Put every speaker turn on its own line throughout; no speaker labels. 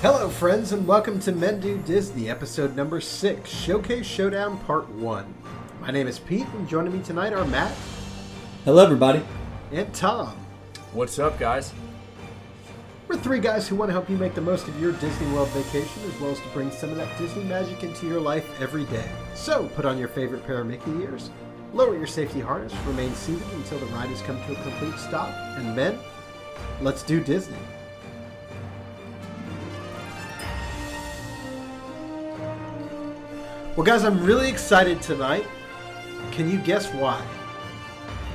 Hello, friends, and welcome to Men Do Disney, episode number six, Showcase Showdown Part 1. My name is Pete, and joining me tonight are Matt
Hello, everybody.
and Tom.
What's up, guys?
We're three guys who want to help you make the most of your Disney World vacation, as well as to bring some of that Disney magic into your life every day. So, put on your favorite pair of Mickey ears, lower your safety harness, remain seated until the ride has come to a complete stop, and men, let's do Disney. Well, guys, I'm really excited tonight. Can you guess why?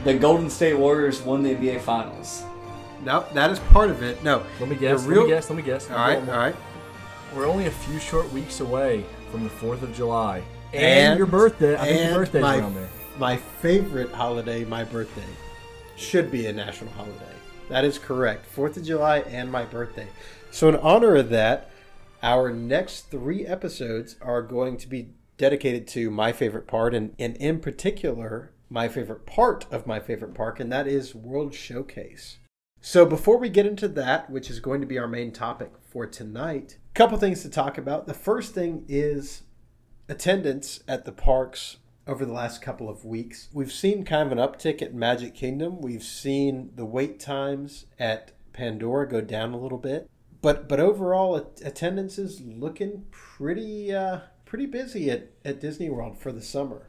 The Golden State Warriors won the NBA Finals.
No, that is part of it. No.
Let me guess.
real-
Let me guess. Let me guess.
All right, all right.
We're only a few short weeks away from the Fourth of July and,
And-
your birthday. I think your birthday's
my,
around there.
My favorite holiday, my birthday, should be a national holiday. That is correct. Fourth of July and my birthday. So, in honor of that, our next three episodes are going to be dedicated to my favorite part, and, and in particular, my favorite part of my favorite park, and that is World Showcase. So before we get into that, which is going to be our main topic for tonight, a couple things to talk about. The first thing is attendance at the parks over the last couple of weeks. We've seen kind of an uptick at Magic Kingdom. We've seen the wait times at Pandora go down a little bit. But but overall attendance is looking pretty uh, pretty busy at, at Disney World for the summer.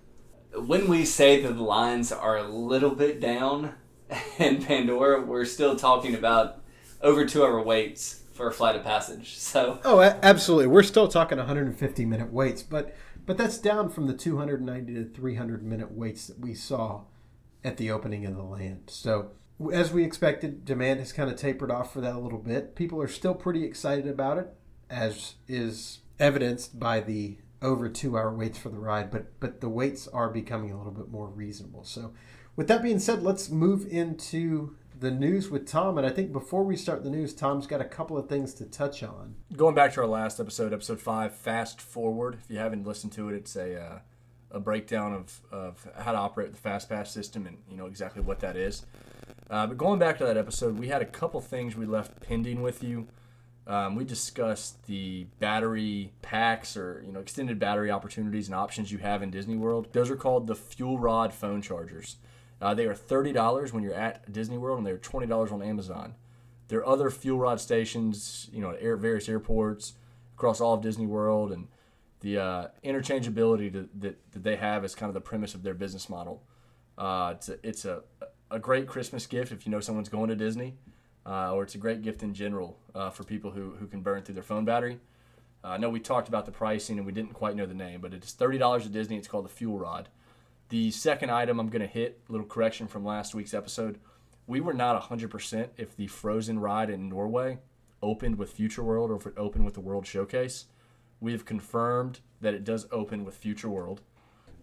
When we say that the lines are a little bit down in Pandora, we're still talking about over two hour waits for a flight of passage. So,
Oh, absolutely. We're still talking 150 minute waits, but but that's down from the 290 to 300 minute waits that we saw at the opening of the land. So, as we expected, demand has kind of tapered off for that a little bit. People are still pretty excited about it, as is evidenced by the over two hour waits for the ride. But but the waits are becoming a little bit more reasonable. So, with that being said, let's move into the news with Tom. And I think before we start the news, Tom's got a couple of things to touch on.
Going back to our last episode, episode five, fast forward. If you haven't listened to it, it's a uh, a breakdown of, of how to operate the fast pass system and you know exactly what that is. Uh, but going back to that episode, we had a couple things we left pending with you. Um, we discussed the battery packs or you know extended battery opportunities and options you have in Disney World. Those are called the Fuel Rod phone chargers. Uh, they are thirty dollars when you're at Disney World, and they're twenty dollars on Amazon. There are other fuel rod stations, you know, at air, various airports across all of Disney World, and the uh, interchangeability to, that, that they have is kind of the premise of their business model. Uh, it's a, it's a, a great Christmas gift if you know someone's going to Disney, uh, or it's a great gift in general uh, for people who, who can burn through their phone battery. Uh, I know we talked about the pricing and we didn't quite know the name, but it's $30 at Disney. It's called the Fuel Rod. The second item I'm going to hit, little correction from last week's episode. We were not 100% if the Frozen ride in Norway opened with Future World or if it opened with the World Showcase. We have confirmed that it does open with Future World.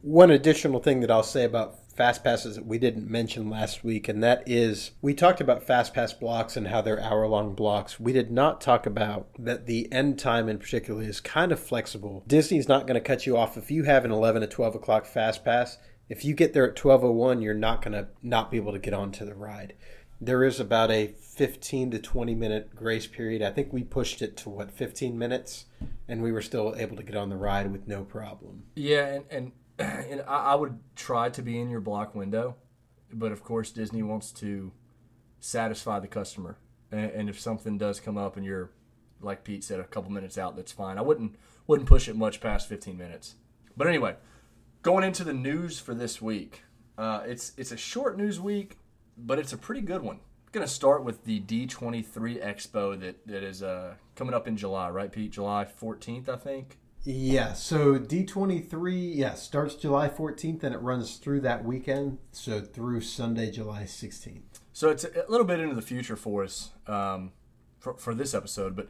One additional thing that I'll say about fast passes that we didn't mention last week, and that is we talked about fast pass blocks and how they're hour long blocks. We did not talk about that the end time in particular is kind of flexible. Disney's not going to cut you off if you have an 11 to 12 o'clock fast pass. If you get there at 12:01, you're not going to not be able to get onto the ride. There is about a 15 to 20 minute grace period. I think we pushed it to what 15 minutes, and we were still able to get on the ride with no problem.
Yeah, and and, and I, I would try to be in your block window, but of course Disney wants to satisfy the customer. And, and if something does come up and you're, like Pete said, a couple minutes out, that's fine. I wouldn't wouldn't push it much past 15 minutes. But anyway, going into the news for this week, uh, it's it's a short news week, but it's a pretty good one. going to start with the D23 Expo that that is uh, coming up in July, right, Pete? July 14th, I think.
Yeah, so D23, yeah, starts July 14th and it runs through that weekend, so through Sunday, July 16th.
So it's a little bit into the future for us um, for, for this episode, but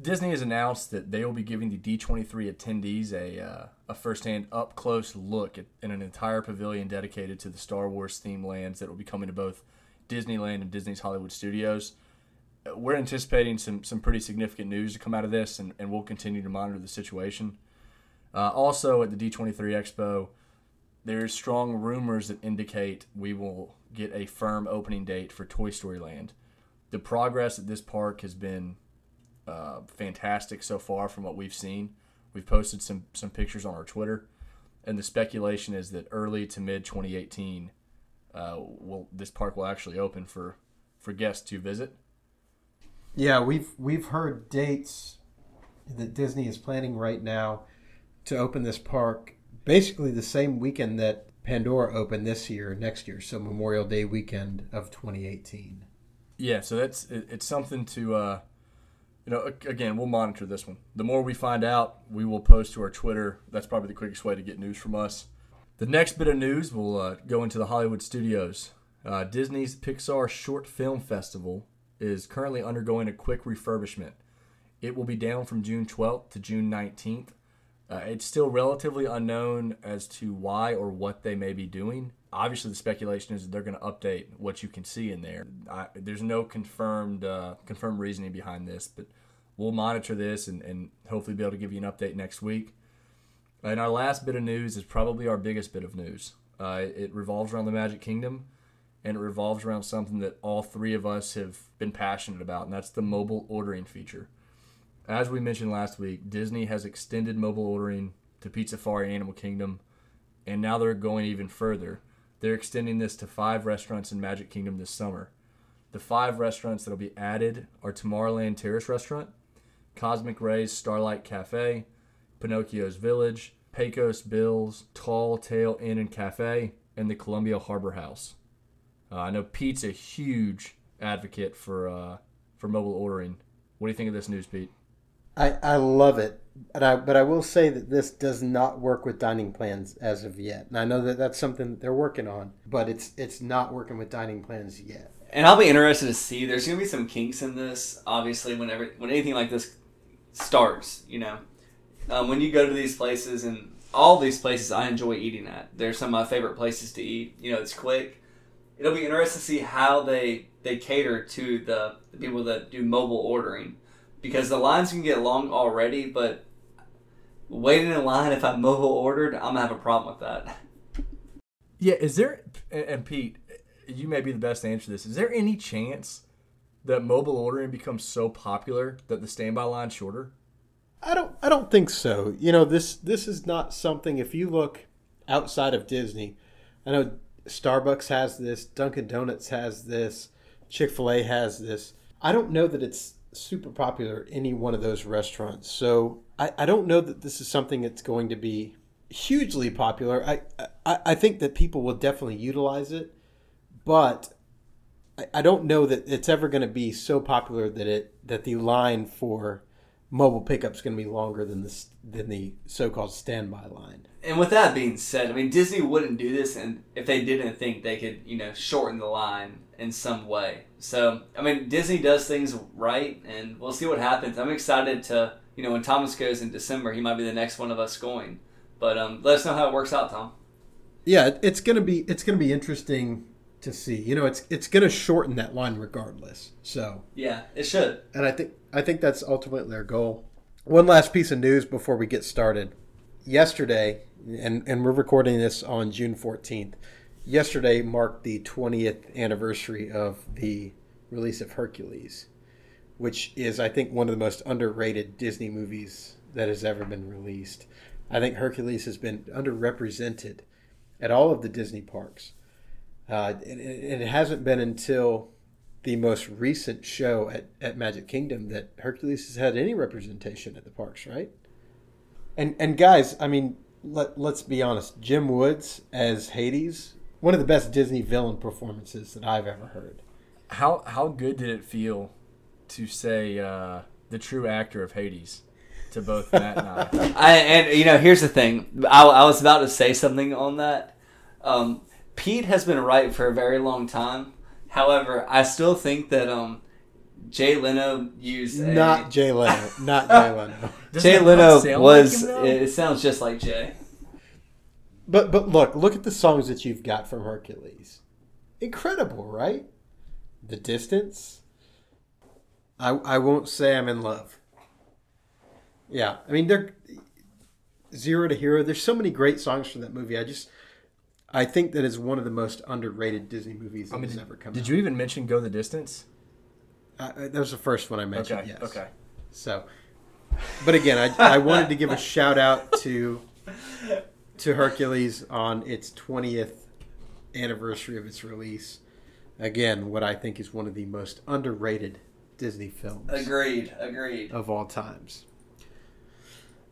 Disney has announced that they will be giving the D23 attendees a, uh, a firsthand, up close look at, in an entire pavilion dedicated to the Star Wars themed lands that will be coming to both Disneyland and Disney's Hollywood Studios. We're anticipating some, some pretty significant news to come out of this, and, and we'll continue to monitor the situation. Uh, also, at the D23 Expo, there's strong rumors that indicate we will get a firm opening date for Toy Story Land. The progress at this park has been uh, fantastic so far from what we've seen. We've posted some some pictures on our Twitter, and the speculation is that early to mid 2018, uh, will this park will actually open for for guests to visit.
Yeah, we've we've heard dates that Disney is planning right now to open this park basically the same weekend that Pandora opened this year, next year, so Memorial Day weekend of 2018.
Yeah, so that's it, it's something to uh, you know. Again, we'll monitor this one. The more we find out, we will post to our Twitter. That's probably the quickest way to get news from us. The next bit of news will uh, go into the Hollywood studios. Uh, Disney's Pixar Short Film Festival is currently undergoing a quick refurbishment. It will be down from June 12th to June 19th. Uh, it's still relatively unknown as to why or what they may be doing. Obviously, the speculation is they're going to update what you can see in there. I, there's no confirmed uh, confirmed reasoning behind this, but we'll monitor this and, and hopefully be able to give you an update next week. And our last bit of news is probably our biggest bit of news. Uh, it revolves around the Magic Kingdom, and it revolves around something that all three of us have been passionate about, and that's the mobile ordering feature. As we mentioned last week, Disney has extended mobile ordering to Pizza Safari and Animal Kingdom, and now they're going even further. They're extending this to five restaurants in Magic Kingdom this summer. The five restaurants that'll be added are Tomorrowland Terrace Restaurant, Cosmic Rays Starlight Cafe, Pinocchio's Village, Pecos Bill's Tall Tale Inn and Cafe, and the Columbia Harbor House. Uh, I know Pete's a huge advocate for uh, for mobile ordering. What do you think of this news, Pete?
I, I love it, but I, but I will say that this does not work with dining plans as of yet. And I know that that's something that they're working on, but it's it's not working with dining plans yet.
And I'll be interested to see. There's going to be some kinks in this, obviously. Whenever when anything like this starts, you know, um, when you go to these places and all these places I enjoy eating at. They're some of my favorite places to eat. You know, it's quick. It'll be interesting to see how they they cater to the, the people that do mobile ordering because the lines can get long already, but waiting in line if I'm mobile ordered, I'm gonna have a problem with that.
Yeah, is there and Pete, you may be the best answer to answer this. Is there any chance that mobile ordering becomes so popular that the standby line's shorter?
I don't I don't think so. You know, this this is not something if you look outside of Disney, I know Starbucks has this, Dunkin' Donuts has this, Chick-fil-A has this. I don't know that it's super popular at any one of those restaurants. So I, I don't know that this is something that's going to be hugely popular. I, I, I think that people will definitely utilize it, but I, I don't know that it's ever going to be so popular that it that the line for mobile pickup is going to be longer than the than the so-called standby line.
And with that being said, I mean Disney wouldn't do this, and if they didn't think they could, you know, shorten the line in some way. So I mean Disney does things right, and we'll see what happens. I'm excited to, you know, when Thomas goes in December, he might be the next one of us going. But um, let us know how it works out, Tom.
Yeah, it's gonna be it's gonna be interesting to see. You know, it's it's gonna shorten that line regardless. So
yeah, it should.
And I think I think that's ultimately their goal. One last piece of news before we get started. Yesterday, and, and we're recording this on June 14th. Yesterday marked the 20th anniversary of the release of Hercules, which is, I think, one of the most underrated Disney movies that has ever been released. I think Hercules has been underrepresented at all of the Disney parks. Uh, and, and it hasn't been until the most recent show at, at Magic Kingdom that Hercules has had any representation at the parks, right? And and guys, I mean, let let's be honest, Jim Woods as Hades, one of the best Disney villain performances that I've ever heard.
How how good did it feel to say uh, the true actor of Hades to both Matt and I?
I and you know, here's the thing. I, I was about to say something on that. Um, Pete has been right for a very long time. However, I still think that um, Jay Leno used a,
Not Jay Leno, not Jay Leno.
Doesn't
Jay Leno was.
like him, though?
it, it sounds just like Jay.
But but look, look at the songs that you've got from Hercules. Incredible, right? The distance. I I won't say I'm in love. Yeah, I mean they're zero to hero. There's so many great songs from that movie. I just I think that is one of the most underrated Disney movies that
I mean,
has ever come out.
did
out.
you even mention Go the Distance?
Uh, that was the first one I mentioned.
Okay,
yes.
okay.
So, but again, I, I wanted to give a shout out to to Hercules on its 20th anniversary of its release. Again, what I think is one of the most underrated Disney films
Agreed. Agreed.
of all times.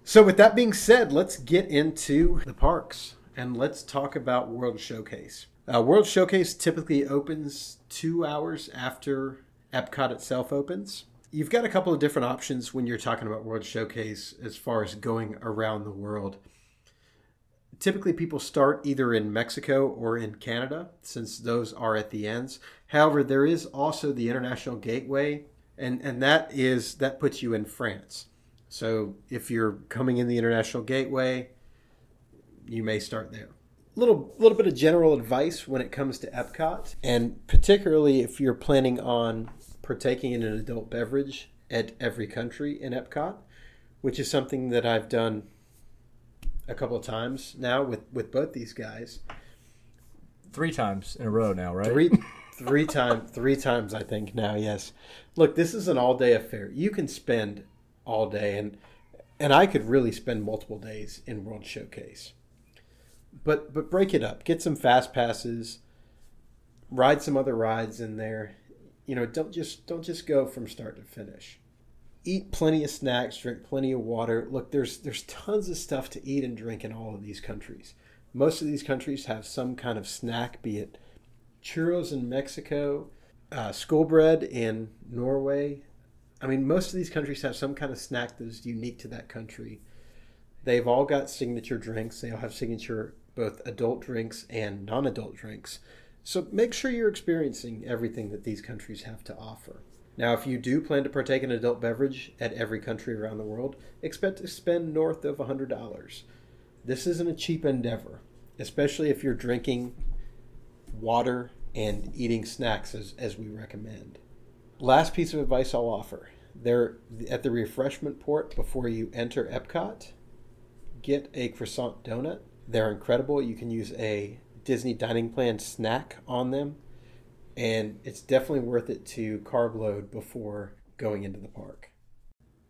So, with that being said, let's get into the parks and let's talk about World Showcase. Uh, World Showcase typically opens two hours after Epcot itself opens. You've got a couple of different options when you're talking about World Showcase as far as going around the world. Typically, people start either in Mexico or in Canada, since those are at the ends. However, there is also the International Gateway, and, and that is that puts you in France. So if you're coming in the International Gateway, you may start there. Little little bit of general advice when it comes to Epcot, and particularly if you're planning on partaking in an adult beverage at every country in Epcot, which is something that I've done a couple of times now with with both these guys.
Three times in a row now, right?
Three three times three times I think now, yes. Look, this is an all day affair. You can spend all day and and I could really spend multiple days in World Showcase. But but break it up. Get some fast passes. Ride some other rides in there. You know, don't just don't just go from start to finish. Eat plenty of snacks, drink plenty of water. Look, there's there's tons of stuff to eat and drink in all of these countries. Most of these countries have some kind of snack, be it churros in Mexico, uh, school bread in Norway. I mean, most of these countries have some kind of snack that is unique to that country. They've all got signature drinks. They all have signature both adult drinks and non-adult drinks. So make sure you're experiencing everything that these countries have to offer. Now, if you do plan to partake in adult beverage at every country around the world, expect to spend north of $100. This isn't a cheap endeavor, especially if you're drinking water and eating snacks as, as we recommend. Last piece of advice I'll offer there at the refreshment port before you enter Epcot, get a croissant donut. They're incredible. You can use a Disney dining plan snack on them, and it's definitely worth it to carb load before going into the park.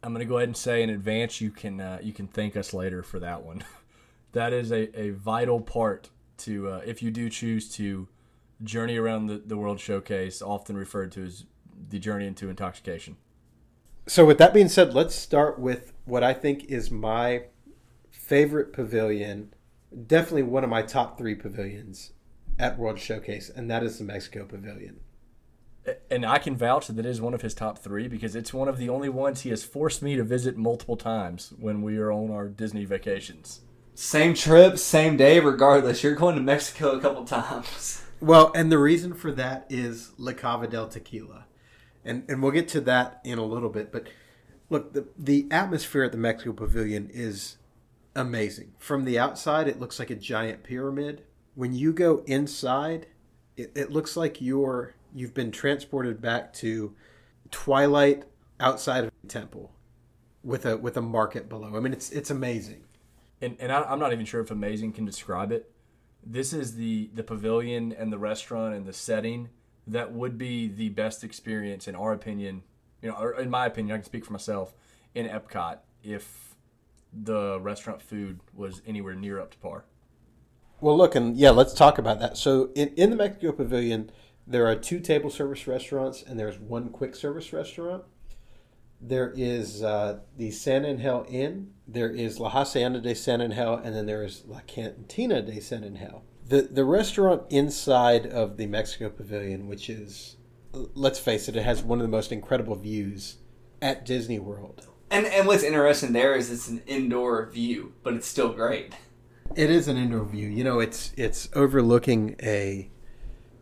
I'm gonna go ahead and say in advance you can uh, you can thank us later for that one. that is a, a vital part to uh, if you do choose to journey around the, the World Showcase, often referred to as the journey into intoxication.
So, with that being said, let's start with what I think is my favorite pavilion, definitely one of my top three pavilions at World Showcase, and that is the Mexico Pavilion.
And I can vouch that it is one of his top three because it's one of the only ones he has forced me to visit multiple times when we are on our Disney vacations.
Same trip, same day, regardless. You're going to Mexico a couple times.
Well, and the reason for that is La Cava del Tequila. And, and we'll get to that in a little bit. But look, the, the atmosphere at the Mexico Pavilion is amazing. From the outside, it looks like a giant pyramid. When you go inside, it, it looks like you're you've been transported back to twilight outside of the temple with a with a market below. I mean, it's it's amazing.
And and I, I'm not even sure if amazing can describe it. This is the the pavilion and the restaurant and the setting that would be the best experience in our opinion. You know, or in my opinion, I can speak for myself in Epcot if the restaurant food was anywhere near up to par.
Well, look, and yeah, let's talk about that. So, in, in the Mexico Pavilion, there are two table service restaurants and there's one quick service restaurant. There is uh, the San Angel Inn, there is La Hacienda de San Angel, and then there is La Cantina de San Angel. The, the restaurant inside of the Mexico Pavilion, which is, let's face it, it has one of the most incredible views at Disney World.
And and what's interesting there is it's an indoor view, but it's still great.
It is an indoor view. You know, it's it's overlooking a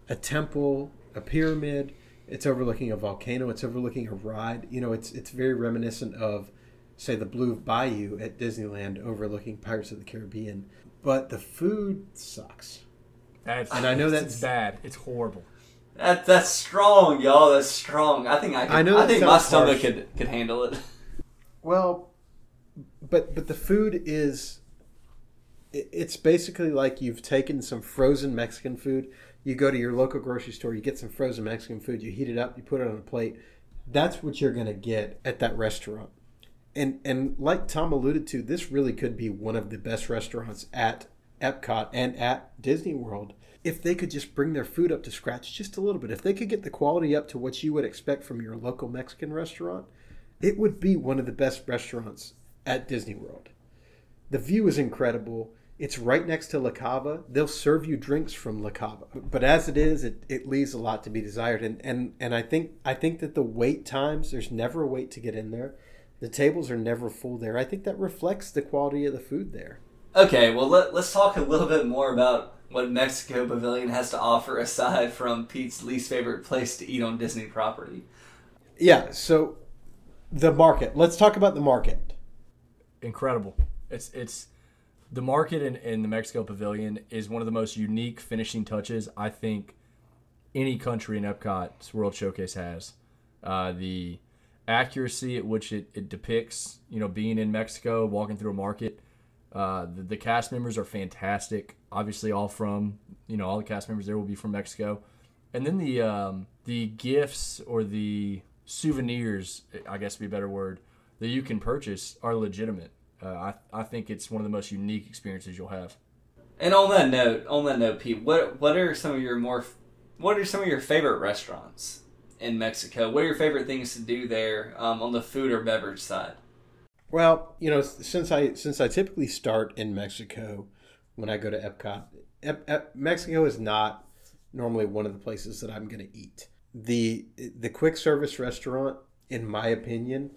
a temple, a pyramid. It's overlooking a volcano. It's overlooking a ride. You know, it's it's very reminiscent of, say, the Blue Bayou at Disneyland, overlooking Pirates of the Caribbean. But the food sucks.
That's,
And I know that's-
it's bad. It's horrible.
That that's strong, y'all. That's strong. I think I. Could,
I
I,
know that
think my
sounds
stomach
harsh.
could could handle it.
Well, but but the food is it's basically like you've taken some frozen Mexican food. You go to your local grocery store, you get some frozen Mexican food, you heat it up, you put it on a plate. That's what you're going to get at that restaurant. And and like Tom alluded to, this really could be one of the best restaurants at Epcot and at Disney World. If they could just bring their food up to scratch just a little bit, if they could get the quality up to what you would expect from your local Mexican restaurant, it would be one of the best restaurants at Disney World. The view is incredible. It's right next to La Cava. They'll serve you drinks from La Cava. But as it is, it, it leaves a lot to be desired. And, and and I think I think that the wait times, there's never a wait to get in there. The tables are never full there. I think that reflects the quality of the food there.
Okay, well let, let's talk a little bit more about what Mexico Pavilion has to offer aside from Pete's least favorite place to eat on Disney property.
Yeah, so the market. Let's talk about the market.
Incredible. It's it's the market in, in the Mexico Pavilion is one of the most unique finishing touches I think any country in Epcot's World Showcase has. Uh, the accuracy at which it, it depicts, you know, being in Mexico, walking through a market. Uh, the, the cast members are fantastic. Obviously, all from you know all the cast members there will be from Mexico, and then the um, the gifts or the souvenirs, I guess would be a better word, that you can purchase are legitimate. Uh, I I think it's one of the most unique experiences you'll have.
And on that note, on that note, Pete, what what are some of your more what are some of your favorite restaurants in Mexico? What are your favorite things to do there um, on the food or beverage side?
Well, you know, since I since I typically start in Mexico when I go to Epcot, Ep, Ep, Mexico is not normally one of the places that I'm going to eat. The The quick service restaurant, in my opinion,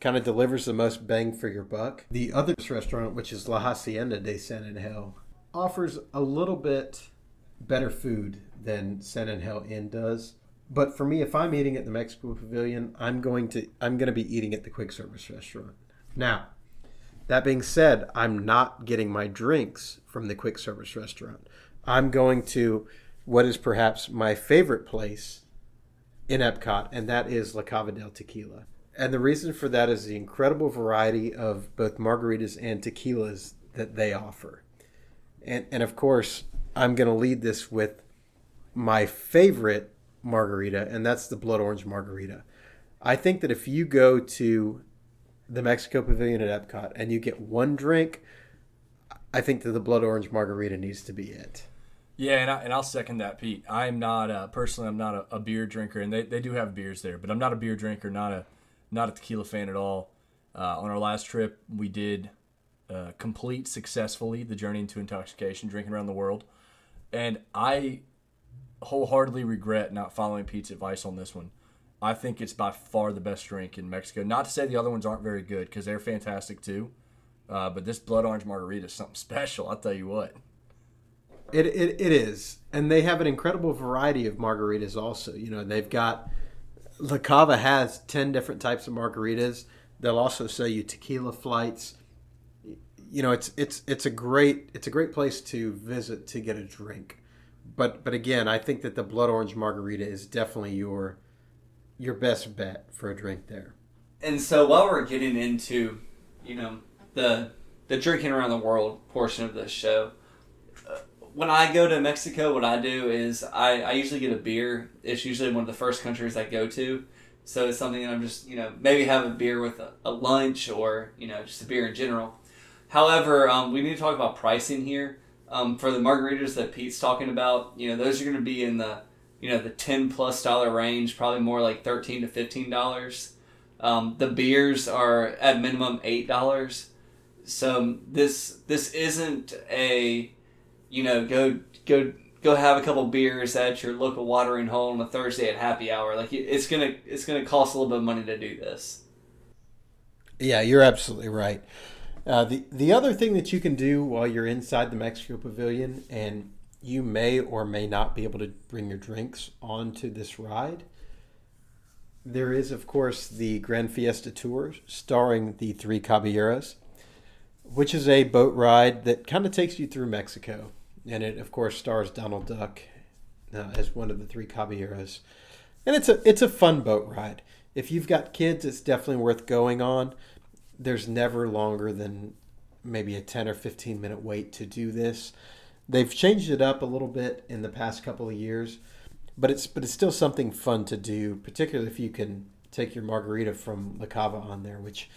kind of delivers the most bang for your buck. The other restaurant, which is La Hacienda de San Angel, offers a little bit better food than San Angel Inn does. But for me, if I'm eating at the Mexico Pavilion, I'm going to I'm going to be eating at the quick service restaurant. Now, that being said, I'm not getting my drinks from the quick service restaurant. I'm going to what is perhaps my favorite place in Epcot, and that is La Cava del Tequila. And the reason for that is the incredible variety of both margaritas and tequilas that they offer. And, and of course, I'm going to lead this with my favorite margarita, and that's the blood orange margarita. I think that if you go to the Mexico Pavilion at Epcot and you get one drink, I think that the blood orange margarita needs to be it.
Yeah, and, I, and I'll second that, Pete. I'm not uh, personally, I'm not a, a, beer drinker, and they, they do have beers there, but I'm not a beer drinker, not a not a tequila fan at all. Uh, on our last trip, we did uh, complete successfully the journey into intoxication, drinking around the world, and I wholeheartedly regret not following Pete's advice on this one. I think it's by far the best drink in Mexico. Not to say the other ones aren't very good because they're fantastic too, uh, but this blood orange margarita is something special. I'll tell you what.
It, it, it is, and they have an incredible variety of margaritas. Also, you know, they've got La Cava has ten different types of margaritas. They'll also sell you tequila flights. You know, it's it's it's a great it's a great place to visit to get a drink. But but again, I think that the blood orange margarita is definitely your your best bet for a drink there.
And so while we're getting into, you know, the the drinking around the world portion of this show, when I go to Mexico, what I do is I, I usually get a beer. It's usually one of the first countries I go to. So it's something that I'm just, you know, maybe have a beer with a, a lunch or, you know, just a beer in general. However, um, we need to talk about pricing here. Um, for the margaritas that Pete's talking about, you know, those are going to be in the you know the 10 plus dollar range probably more like 13 to 15 dollars um, the beers are at minimum eight dollars so this this isn't a you know go go go have a couple beers at your local watering hole on a thursday at happy hour like it's gonna it's gonna cost a little bit of money to do this
yeah you're absolutely right uh, the the other thing that you can do while you're inside the mexico pavilion and you may or may not be able to bring your drinks onto this ride. There is, of course, the Grand Fiesta Tour starring the Three Caballeros, which is a boat ride that kind of takes you through Mexico. And it, of course, stars Donald Duck uh, as one of the Three Caballeros. And it's a it's a fun boat ride. If you've got kids, it's definitely worth going on. There's never longer than maybe a 10 or 15 minute wait to do this. They've changed it up a little bit in the past couple of years, but it's but it's still something fun to do, particularly if you can take your margarita from La Cava on there, which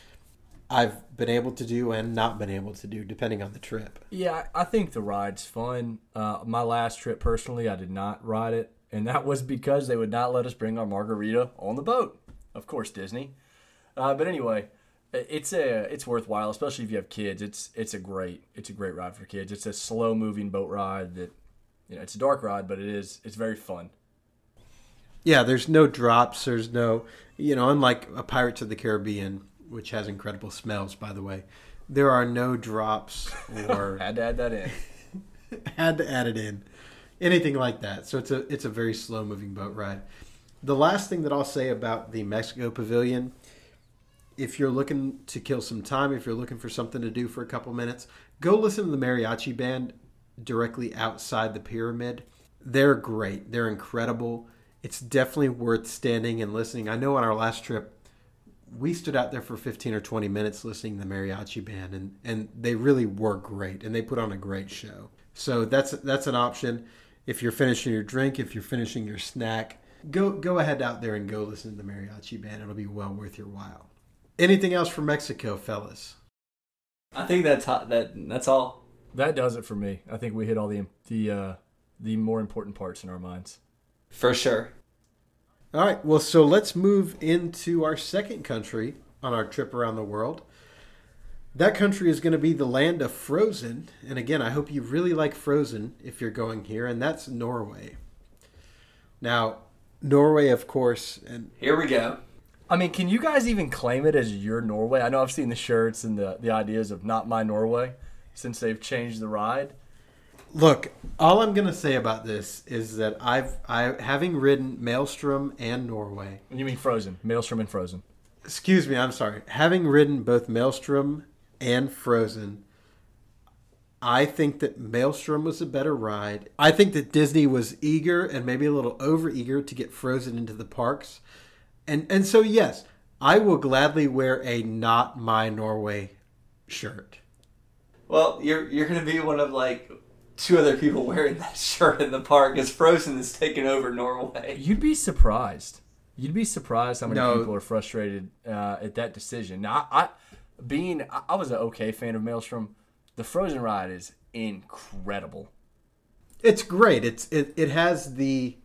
I've been able to do and not been able to do, depending on the trip.
Yeah, I think the ride's fun. Uh, my last trip, personally, I did not ride it, and that was because they would not let us bring our margarita on the boat. Of course, Disney. Uh, but anyway, it's a it's worthwhile, especially if you have kids. It's it's a great it's a great ride for kids. It's a slow moving boat ride that you know it's a dark ride, but it is it's very fun.
Yeah, there's no drops. There's no you know, unlike a Pirates of the Caribbean, which has incredible smells, by the way. There are no drops or
had to add that in.
had to add it in, anything like that. So it's a it's a very slow moving boat ride. The last thing that I'll say about the Mexico Pavilion, if you're looking to kill some time, if you're looking for something to do for a couple minutes, go listen to the mariachi band directly outside the pyramid. They're great. They're incredible. It's definitely worth standing and listening. I know on our last trip we stood out there for 15 or 20 minutes listening to the mariachi band and, and they really were great and they put on a great show so that's that's an option if you're finishing your drink if you're finishing your snack go go ahead out there and go listen to the mariachi band it'll be well worth your while anything else from mexico fellas
I think that's hot, that that's all.
That does it for me. I think we hit all the the uh, the more important parts in our minds.
For sure.
All right, well, so let's move into our second country on our trip around the world. That country is going to be the land of Frozen. And again, I hope you really like Frozen if you're going here, and that's Norway. Now, Norway, of course, and
Here we go.
I mean, can you guys even claim it as your Norway? I know I've seen the shirts and the, the ideas of not my Norway since they've changed the ride.
Look, all I'm going to say about this is that I've I having ridden Maelstrom and Norway.
You mean Frozen, Maelstrom and Frozen.
Excuse me, I'm sorry. Having ridden both Maelstrom and Frozen, I think that Maelstrom was a better ride. I think that Disney was eager and maybe a little over eager to get Frozen into the parks. And and so yes, I will gladly wear a not my Norway shirt.
Well, you're you're gonna be one of like two other people wearing that shirt in the park as Frozen is taking over Norway.
You'd be surprised. You'd be surprised how many
No.
people are frustrated uh, at that decision. Now, I, I being I, I was an okay fan of Maelstrom. The Frozen ride is incredible.
It's great. It's it, it has the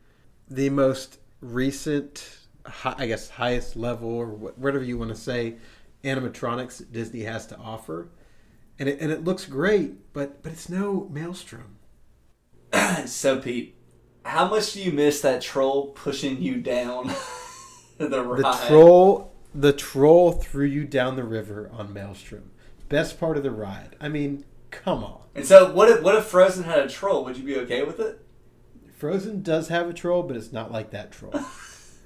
the most recent, I guess, highest level or whatever you want to say, animatronics Disney has to offer, and it and it looks great. But but it's no Maelstrom.
so Pete, how much do you miss that troll pushing you down the ride?
The troll the troll threw you down the river on Maelstrom. Best part of the ride. I mean, come on.
And so, what if what if Frozen had a troll? Would you be okay with it?
Frozen does have a troll, but it's not like that troll.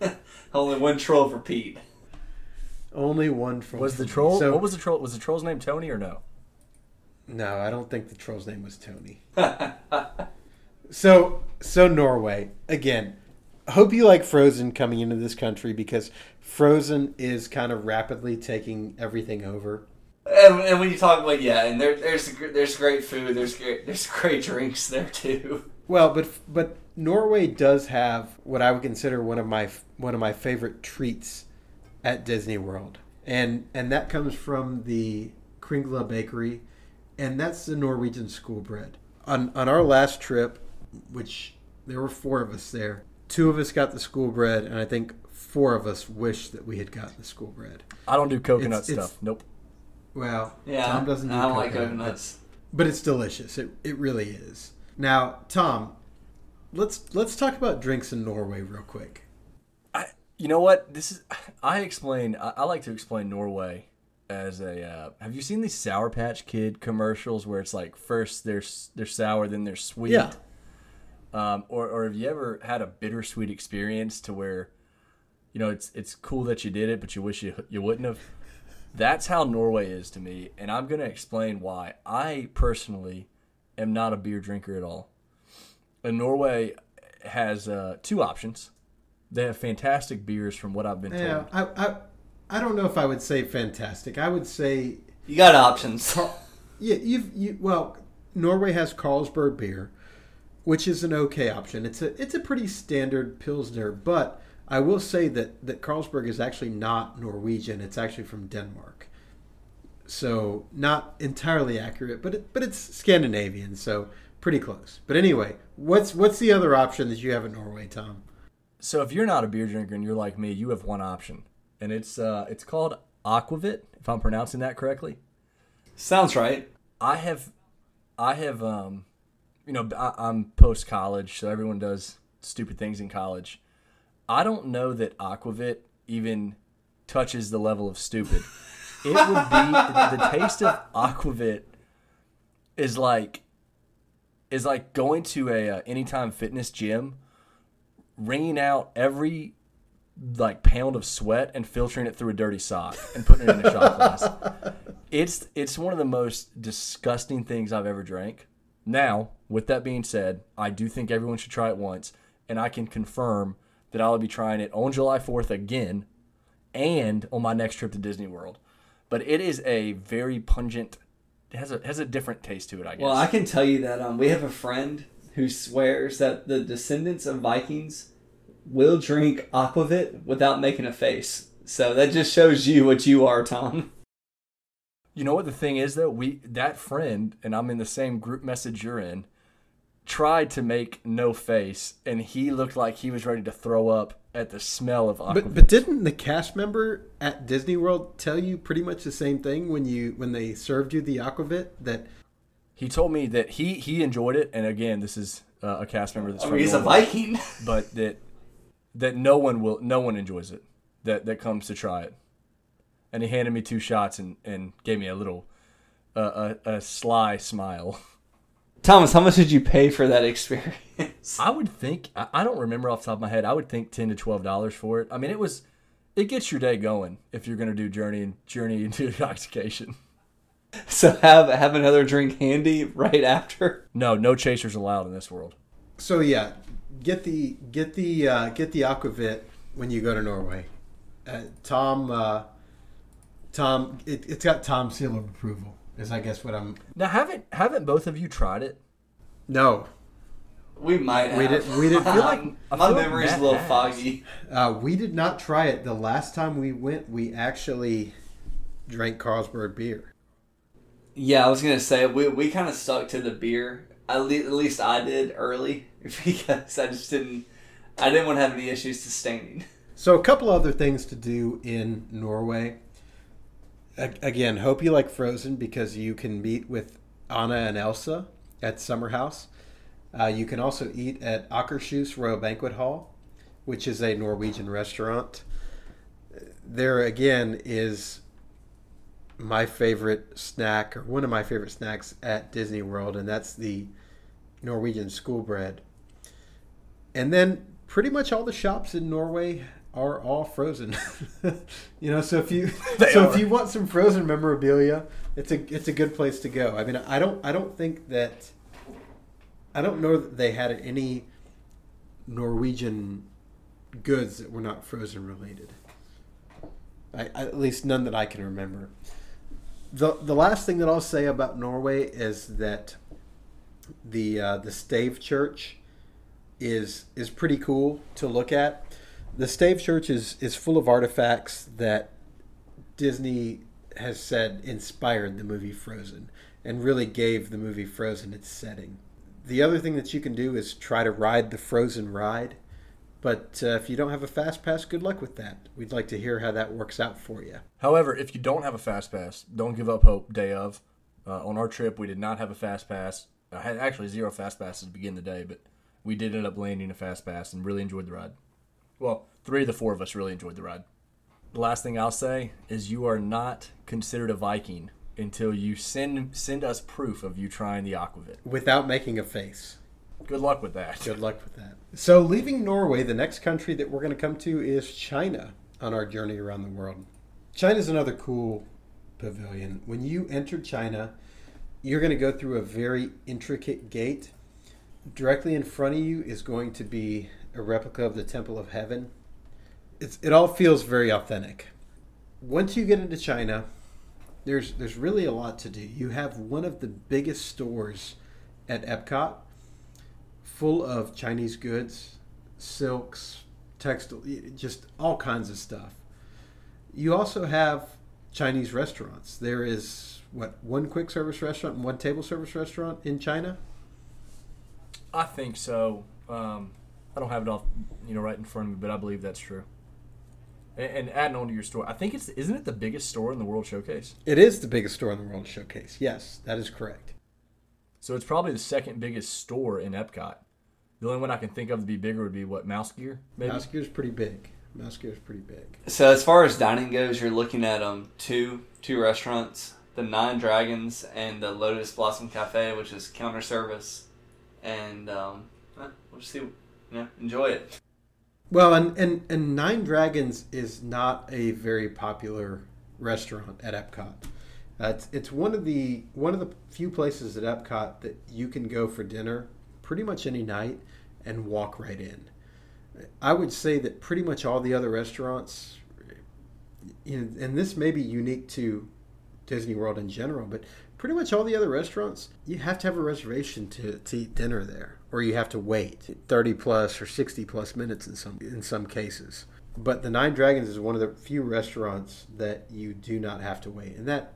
Only one troll for Pete.
Only one troll.
Was the troll?
So,
what was the troll? Was the troll's name Tony or no?
No, I don't think the troll's name was Tony. so, so Norway again. Hope you like Frozen coming into this country because Frozen is kind of rapidly taking everything over.
And, and when you talk about yeah, and there, there's there's great food, there's great there's great drinks there too.
Well, but but Norway does have what I would consider one of my one of my favorite treats at Disney World, and and that comes from the Kringla Bakery, and that's the Norwegian school bread. On on our last trip, which there were four of us there, two of us got the school bread, and I think four of us wished that we had gotten the school bread.
I don't do coconut
It's- it's-
stuff. Nope.
Well,
Yeah,
Tom doesn't. Do
I don't like
coconut,
coconuts.
but, but it's delicious. It it really is. Now, Tom, let's let's talk about drinks in Norway real quick.
I, you know what? This is. I explain. I, I like to explain Norway as a. Uh, have you seen these Sour Patch Kid commercials where it's like first they're they're sour, then they're sweet?
Yeah.
Um, or or have you ever had a bittersweet experience to where, you know, it's it's cool that you did it, but you wish you you wouldn't have. That's how Norway is to me, and I'm gonna explain why. I personally am not a beer drinker at all. And Norway has uh, two options. They have fantastic beers, from what I've been
Yeah,
told.
I, I I don't know if I would say fantastic. I would say
You got options.
yeah, you've you well, Norway has Carlsberg beer, which is an okay option. It's a it's a pretty standard pilsner, but I will say that that Carlsberg is actually not Norwegian. It's actually from Denmark. so not entirely accurate, but it, but it's Scandinavian, so pretty close. But anyway, what's what's the other option that you have in Norway, Tom?
So if you're not a beer drinker and you're like me, you have one option, and it's uh, it's called Aquavit, if I'm pronouncing that correctly.
Sounds right.
I have, I have, um, you know, I, I'm post college, so everyone does stupid things in college. I don't know that Aquavit even touches the level of stupid. It would be the taste of Aquavit is like is like going to a uh, anytime fitness gym, ringing out every like pound of sweat and filtering it through a dirty sock and putting it in a shot glass. It's it's one of the most disgusting things I've ever drank. Now, with that being said, I do think everyone should try it once, and I can confirm that I'll be trying it on July 4th again and on my next trip to Disney World. But it is a very pungent it has a has a different taste to it, I guess.
Well, I can tell you that um, we have a friend who swears that the descendants of Vikings will drink aquavit without making a face. So that just shows you what you are, Tom.
You know what the thing is though? We that friend and I'm in the same group message you're in tried to make no face and he looked like he was ready to throw up at the smell of aquavit.
But but didn't the cast member at Disney World tell you pretty much the same thing when you when they served you the aquavit that
he told me that he he enjoyed it and again this is uh, a cast member that's
I
from
mean, he's a Viking.
but that that no one will no one enjoys it that that comes to try it. And he handed me two shots and and gave me a little uh, a, a sly smile.
Thomas, how much did you pay for that experience?
I would think I I don't remember off the top of my head. I would think ten to twelve dollars for it. I mean, it was it gets your day going if you're going to do journey and journey into intoxication.
so have have another drink handy right after.
No, no chasers allowed in this world.
so yeah get the get the uh, get the aquavit when you go to Norway. Uh, Tom uh, Tom it, it's got Tom's seal of approval is I guess what I'm
Now, haven't haven't both of you tried it?
no
We might. Have.
We did- we did feel
like- I
my
feel
memory's a little foggy.
Uh, we did not try it. The last time we went, we actually drank Carlsberg beer.
Yeah, I was gonna say we we kind of stuck to the beer. At, le- at least I did early because I just didn't. I didn't want to have any issues sustaining.
So, a couple other things to do in Norway. Again, hope you like Frozen because you can meet with Anna and Elsa at Summer House. Uh, you can also eat at Akershus Royal Banquet Hall, which is a Norwegian restaurant. There again is my favorite snack, or one of my favorite snacks at Disney World, and that's the Norwegian school bread. And then pretty much all the shops in Norway are all frozen. you know, so if you
They
so
are.
if you want some frozen memorabilia, it's a it's a good place to go. I mean, I don't I don't think that I don't know that they had any Norwegian goods that were not frozen related. I, at least none that I can remember. The the last thing that I'll say about Norway is that the uh, the Stave Church is is pretty cool to look at. The Stave Church is is full of artifacts that Disney has said inspired the movie Frozen and really gave the movie Frozen its setting. The other thing that you can do is try to ride the Frozen ride, but uh, if you don't have a fast pass, good luck with that. We'd like to hear how that works out for you.
However, if you don't have a fast pass, don't give up hope. Day of, uh, on our trip, we did not have a fast pass. I had actually zero fast passes to begin the day, but we did end up landing a fast pass and really enjoyed the ride. Well, three of the four of us really enjoyed the ride. The last thing I'll say is you are not considered a Viking until you send send us proof of you trying the aquavit.
Without making a face.
Good luck with that.
Good luck with that. So, leaving Norway, the next country that we're going to come to is China on our journey around the world. China's another cool pavilion. When you enter China, you're going to go through a very intricate gate. Directly in front of you is going to be a replica of the Temple of Heaven. It's, it all feels very authentic. Once you get into China, there's there's really a lot to do. You have one of the biggest stores at Epcot full of Chinese goods, silks, textile, just all kinds of stuff. You also have Chinese restaurants. There is what one quick service restaurant and one table service restaurant in China.
I think so. Um, I don't have it off, you know, right in front of me, but I believe that's true. And, and adding on to your store, I think it's isn't it the biggest store in the World Showcase?
It is the biggest store in the World Showcase. Yes, that is correct.
So it's probably the second biggest store in Epcot. The only one I can think of to be bigger would be what Mouse Gear, maybe.
Mouse Gear's pretty big. Mouse is pretty big.
So as far as dining goes, you're looking at um two two restaurants, the Nine Dragons and the Lotus Blossom Cafe, which is counter service, and um, eh, we'll just see, you know, enjoy it.
Well, and, and, and Nine Dragons is not a very popular restaurant at Epcot. Uh, it's, it's one of the one of the few places at Epcot that you can go for dinner pretty much any night and walk right in. I would say that pretty much all the other restaurants, and this may be unique to Disney World in general, but pretty much all the other restaurants, you have to have a reservation to, to eat dinner there, or you have to wait 30 plus or 60 plus minutes in some in some cases. But the Nine Dragons is one of the few restaurants that you do not have to wait, and that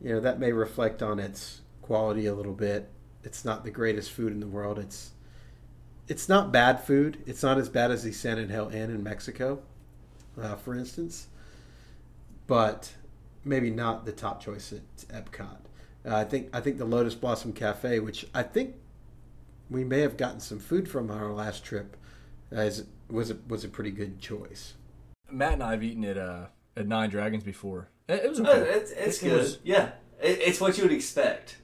you know that may reflect on its quality a little bit. It's not the greatest food in the world. It's it's not bad food. It's not as bad as the San Angel Inn in Mexico, uh, for instance, but maybe not the top choice at Epcot. Uh, I think I think the Lotus Blossom Cafe, which I think we may have gotten some food from on our last trip, uh, was a, was a pretty good choice.
Matt and I have eaten at uh, at Nine Dragons before. It, it was
Oh,
okay.
it's it's
It
good.
was-
yeah, it, it's what you would expect.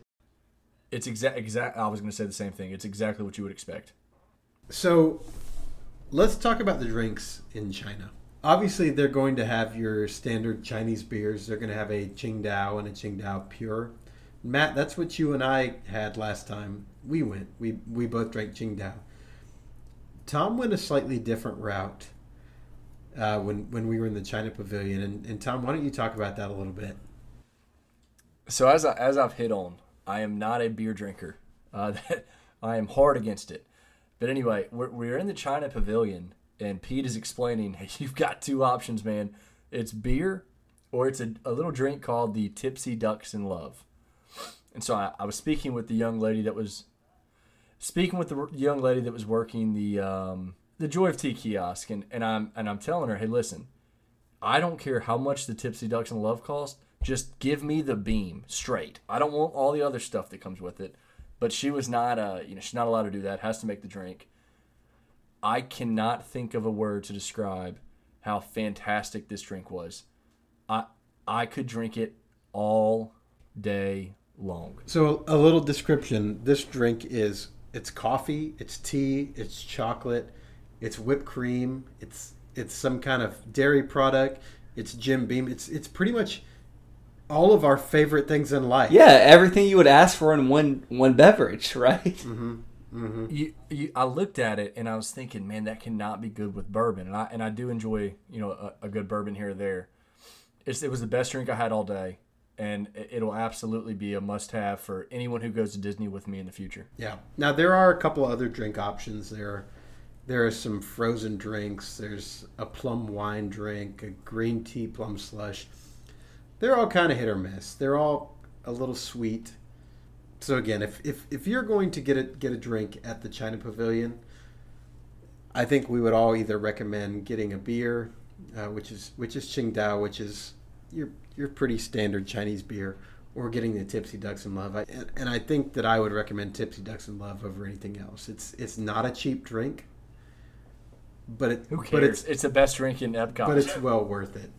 It's exact exact. I was going to say the same thing. It's exactly what you would expect.
So let's talk about the drinks in China. Obviously, they're going to have your standard Chinese beers. They're going to have a Tsingtao and a Tsingtao Pure. Matt, that's what you and I had last time we went. We we both drank Tsingtao. Tom went a slightly different route uh, when when we were in the China Pavilion. And, and Tom, why don't you talk about that a little bit?
So as I, as I've hit on, I am not a beer drinker. Uh, that I am hard against it. But anyway, we're, we're in the China Pavilion, and Pete is explaining, "Hey, you've got two options, man. It's beer, or it's a, a little drink called the Tipsy Ducks in Love." And so I, I was speaking with the young lady that was speaking with the young lady that was working the um, the Joy of Tea kiosk, and, and I'm and I'm telling her, "Hey, listen, I don't care how much the Tipsy Ducks in Love cost. Just give me the beam straight. I don't want all the other stuff that comes with it. But she was not, uh, you know, she's not allowed to do that. Has to make the drink. I cannot think of a word to describe how fantastic this drink was. I I could drink it all day long.
So a little description. This drink is it's coffee, it's tea, it's chocolate, it's whipped cream, it's it's some kind of dairy product, it's Jim Beam. It's it's pretty much all of our favorite things in life.
Yeah, everything you would ask for in one one beverage, right?
Mm-hmm. Mm-hmm.
You, you, I looked at it and I was thinking, man, that cannot be good with bourbon. And I and I do enjoy, you know, a, a good bourbon here or there. It's, it was the best drink I had all day, and it- it'll absolutely be a must-have for anyone who goes to Disney with me in the future.
Yeah. Now there are a couple other drink options. There, there are some frozen drinks. There's a plum wine drink, a green tea plum slush. They're all kind of hit or miss. They're all a little sweet. So again, if, if, if you're going to get a get a drink at the China Pavilion, I think we would all either recommend getting a beer, uh, which is which is Tsingtao, which is your your pretty standard Chinese beer, or getting the Tipsy Ducks in Love. I, and, and I think that I would recommend Tipsy Ducks in Love over anything else. It's it's not a cheap drink, but it
Who cares?
but it's
it's, the best drink in Epcot.
but it's well worth it.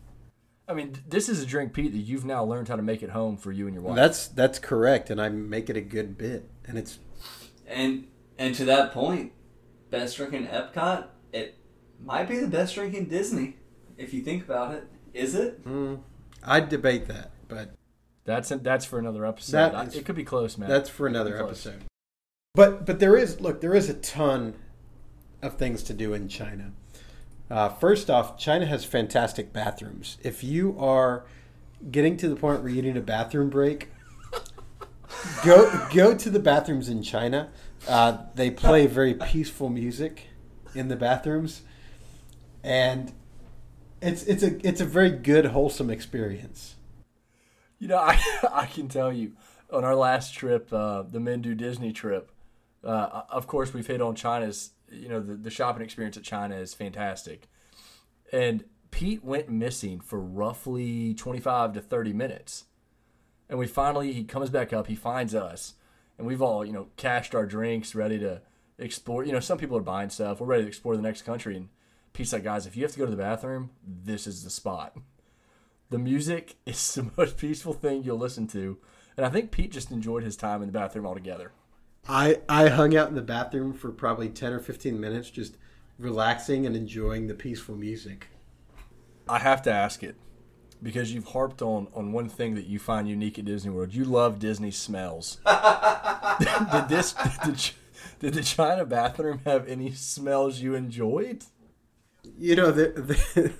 I mean, this is a drink, Pete, that you've now learned how to make at home for you and your wife.
That's that's correct, and I make it a good bit, and it's
And and to that point, best drink in Epcot, it might be the best drink in Disney, if you think about it. Is it?
mm, I'd debate that, but
that's that's for another episode.
That
I- it could be close, man.
That's for
It could
another
close.
episode. But but there is look there is a ton of things to do in China. Uh, first off, China has fantastic bathrooms. If you are getting to the point where you need a bathroom break, go go to the bathrooms in China. Uh, they play very peaceful music in the bathrooms, and it's it's a it's a very good wholesome experience.
You know, I I can tell you on our last trip, uh, the Men Do Disney trip. Uh, of course, we've hit on China's. You know, the, the shopping experience at China is fantastic, and Pete went missing for roughly twenty five to thirty minutes, and we finally he comes back up. He finds us, and we've all you know cashed our drinks, ready to explore. You know, some people are buying stuff. We're ready to explore the next country, and Pete's like, guys, if you have to go to the bathroom, this is the spot. The music is the most peaceful thing you'll listen to. And I think Pete just enjoyed his time in the bathroom altogether.
I I hung out in the bathroom for probably ten or fifteen minutes, just relaxing and enjoying the peaceful music.
I have to ask it because you've harped on on one thing that you find unique at Disney World. You love Disney smells. did this did, did the China bathroom have any smells you enjoyed?
You know, the, the,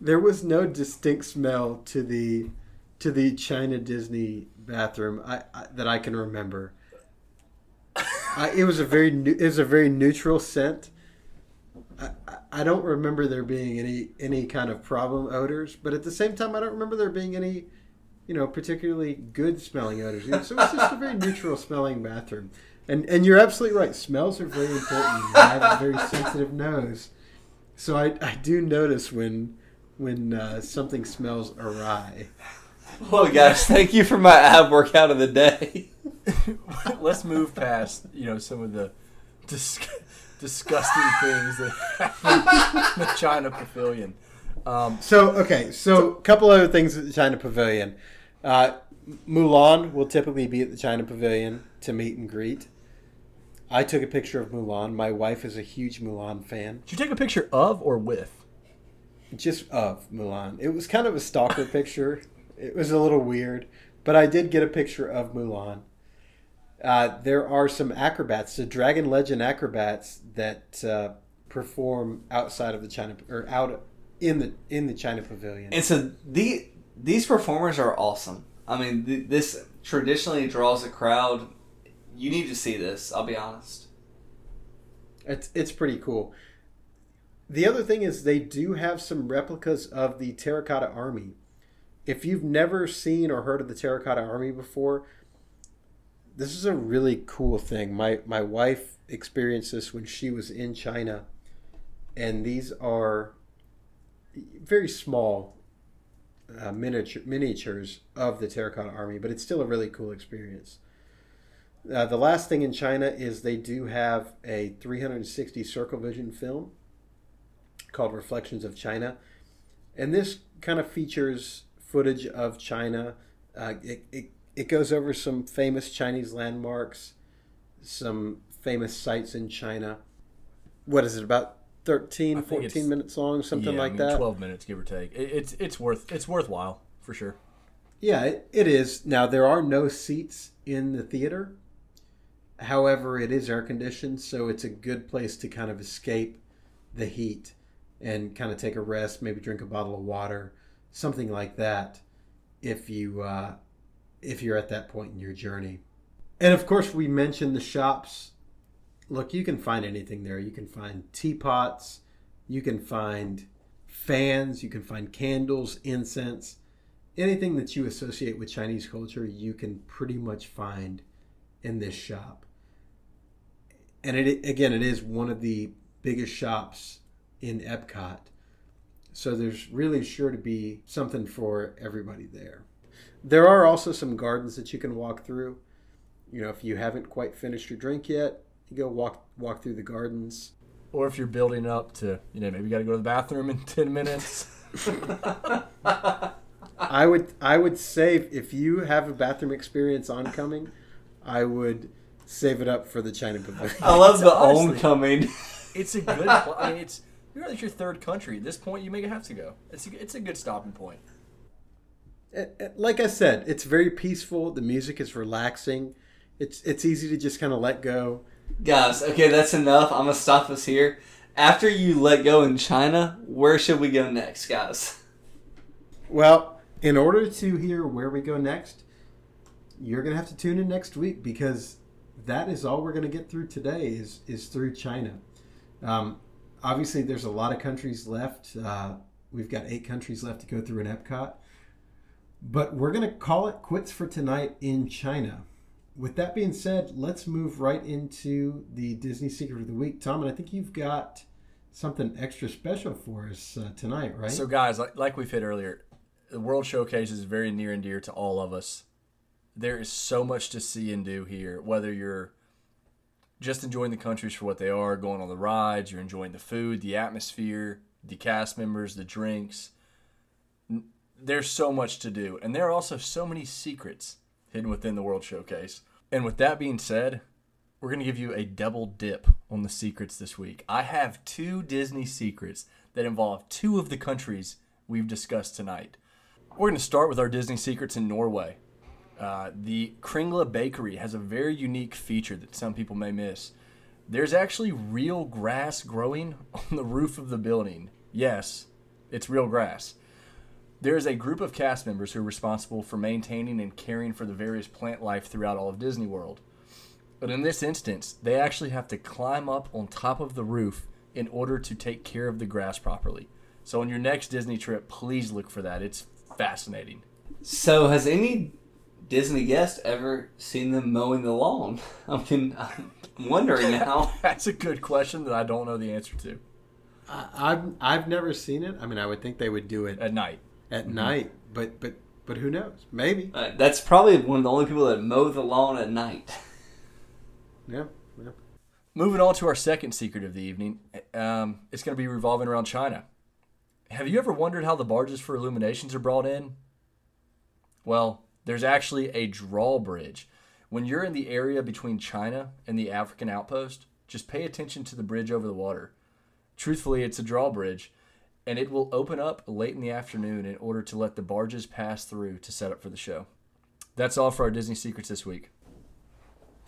there was no distinct smell to the to the China Disney bathroom I, I, that I can remember. I, it was a very it was a very neutral scent. I, I don't remember there being any any kind of problem odors, but at the same time, I don't remember there being any, you know, particularly good smelling odors. So it's just a very neutral smelling bathroom. And and you're absolutely right. Smells are very important. I have a very sensitive nose, so I, I do notice when when uh, something smells awry.
Well, guys, thank you for my ab workout of the day.
Let's move past you know some of the dis- disgusting things that happen in the China Pavilion. Um,
So okay, so a couple other things at the China Pavilion. Uh, Mulan will typically be at the China Pavilion to meet and greet. I took a picture of Mulan. My wife is a huge Mulan fan.
did you take a picture of or with?
Just of Mulan. It was kind of a stalker picture. It was a little weird, but I did get a picture of Mulan. Uh, there are some acrobats, the Dragon Legend acrobats that uh, perform outside of the China or out in the in the China Pavilion.
And so the these performers are awesome. I mean, th- this traditionally draws a crowd. You need to see this. I'll be honest.
It's it's pretty cool. The other thing is they do have some replicas of the Terracotta Army. If you've never seen or heard of the Terracotta Army before, this is a really cool thing. My my wife experienced this when she was in China, and these are very small uh, miniature miniatures of the Terracotta Army, but it's still a really cool experience. Uh, the last thing in China is they do have a 360 circle vision film called Reflections of China. And this kind of features footage of China. Uh, it, it, it goes over some famous Chinese landmarks, some famous sites in China. What is it, about 13, 14 minutes long, something
Yeah, I
like
mean,
that?
Twelve minutes, give or take. It, it's it's worth it's worthwhile for sure.
Yeah, it, it is. Now, there are no seats in the theater. However, it is air conditioned, so it's a good place to kind of escape the heat and kind of take a rest, maybe drink a bottle of water, something like that if you uh, if you're at that point in your journey. And of course, we mentioned the shops. Look, you can find anything there. You can find teapots, you can find fans, you can find candles, incense anything that you associate with Chinese culture, you can pretty much find in this shop. And it again, it is one of the biggest shops in Epcot. So there's really sure to be something for everybody there. There are also some gardens that you can walk through. You know, if you haven't quite finished your drink yet, you go walk walk through the gardens.
Or if you're building up to, you know, maybe you got to go to the bathroom in ten minutes.
I would I would save if you have a bathroom experience oncoming, I would save it up for the China Pavilion.
I love the
honestly-
homecoming.
it's a good. pl- I mean, it's you're at your third country. At this point, you may have to go. It's a, it's a good stopping point.
Like I said, it's very peaceful. The music is relaxing. It's it's easy to just kind of let go.
Guys, okay, that's enough. I'm gonna stop us here. After you let go in China, where should we go next, guys?
Well, in order to hear where we go next, you're gonna have to tune in next week because that is all we're gonna get through today is is through China. Um, obviously, there's a lot of countries left. Uh, we've got eight countries left to go through in Epcot. But we're going to call it quits for tonight in China. With that being said, let's move right into the Disney Secret of the Week. Tom, and I think you've got something extra special for us uh, tonight, right?
So, guys, like, like we've hit earlier, the World Showcase is very near and dear to all of us. There is so much to see and do here, whether you're just enjoying the countries for what they are, going on the rides, you're enjoying the food, the atmosphere, the cast members, the drinks. There's so much to do. And there are also so many secrets hidden within the World Showcase. And with that being said, we're going to give you a double dip on the secrets this week. I have two Disney secrets that involve two of the countries we've discussed tonight. We're going to start with our Disney secrets in Norway. Uh, the Kringla Bakery has a very unique feature that some people may miss. There's actually real grass growing on the roof of the building. Yes, it's real grass. There is a group of cast members who are responsible for maintaining and caring for the various plant life throughout all of Disney World. But in this instance, they actually have to climb up on top of the roof in order to take care of the grass properly. So on your next Disney trip, please look for that. It's fascinating.
So, has any Disney guest ever seen them mowing the lawn? I mean, I'm wondering now.
That's a good question that I don't know the answer to.
I, I've I've never seen it. I mean, I would think they would do it
At night.
At night, but but but who knows? Maybe.
Uh, that's probably one of the only people that mow the lawn at night.
Yeah. yeah.
Moving on to our second secret of the evening, um, it's going to be revolving around China. Have you ever wondered how the barges for illuminations are brought in? Well, there's actually a drawbridge. When you're in the area between China and the African outpost, just pay attention to the bridge over the water. Truthfully, it's a drawbridge, and it will open up late in the afternoon in order to let the barges pass through to set up for the show. That's all for our Disney secrets this week.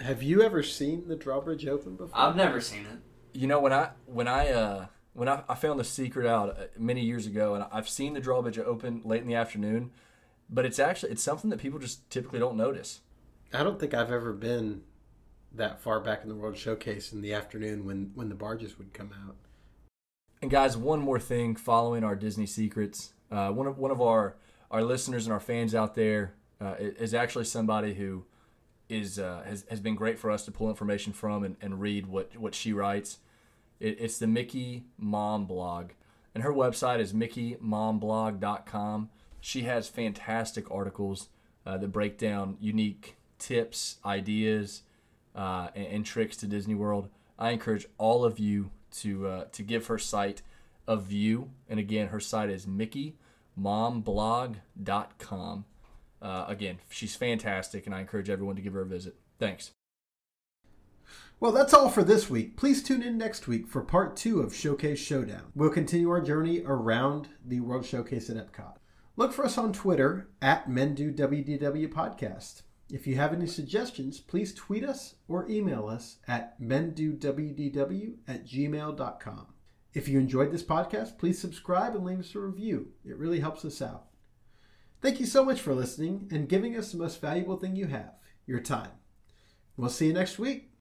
Have you ever seen the drawbridge open before?
I've never seen it.
You know when I when I uh, when I, I found the secret out uh, many years ago, and I've seen the drawbridge open late in the afternoon, but it's actually it's something that people just typically don't notice.
I don't think I've ever been that far back in the World Showcase in the afternoon when when the barges would come out.
And guys, one more thing following our Disney secrets, uh, one of one of our our listeners and our fans out there uh, is actually somebody who is uh, has has been great for us to pull information from and, and read what what she writes. It, it's the Mickey Mom blog, and her website is mickeymomblog.com. She has fantastic articles uh, that break down unique tips, ideas, uh, and, and tricks to Disney World. I encourage all of you to uh, to give her site a view. And again, her site is mickeymomblog.com. Uh, again, she's fantastic, and I encourage everyone to give her a visit. Thanks.
Well, that's all for this week. Please tune in next week for part two of Showcase Showdown. We'll continue our journey around the World Showcase at Epcot. Look for us on Twitter at MenDoWDW Podcast. If you have any suggestions, please tweet us or email us at mendowdw at gmail.com. If you enjoyed this podcast, please subscribe and leave us a review. It really helps us out. Thank you so much for listening and giving us the most valuable thing you have your time. We'll see you next week.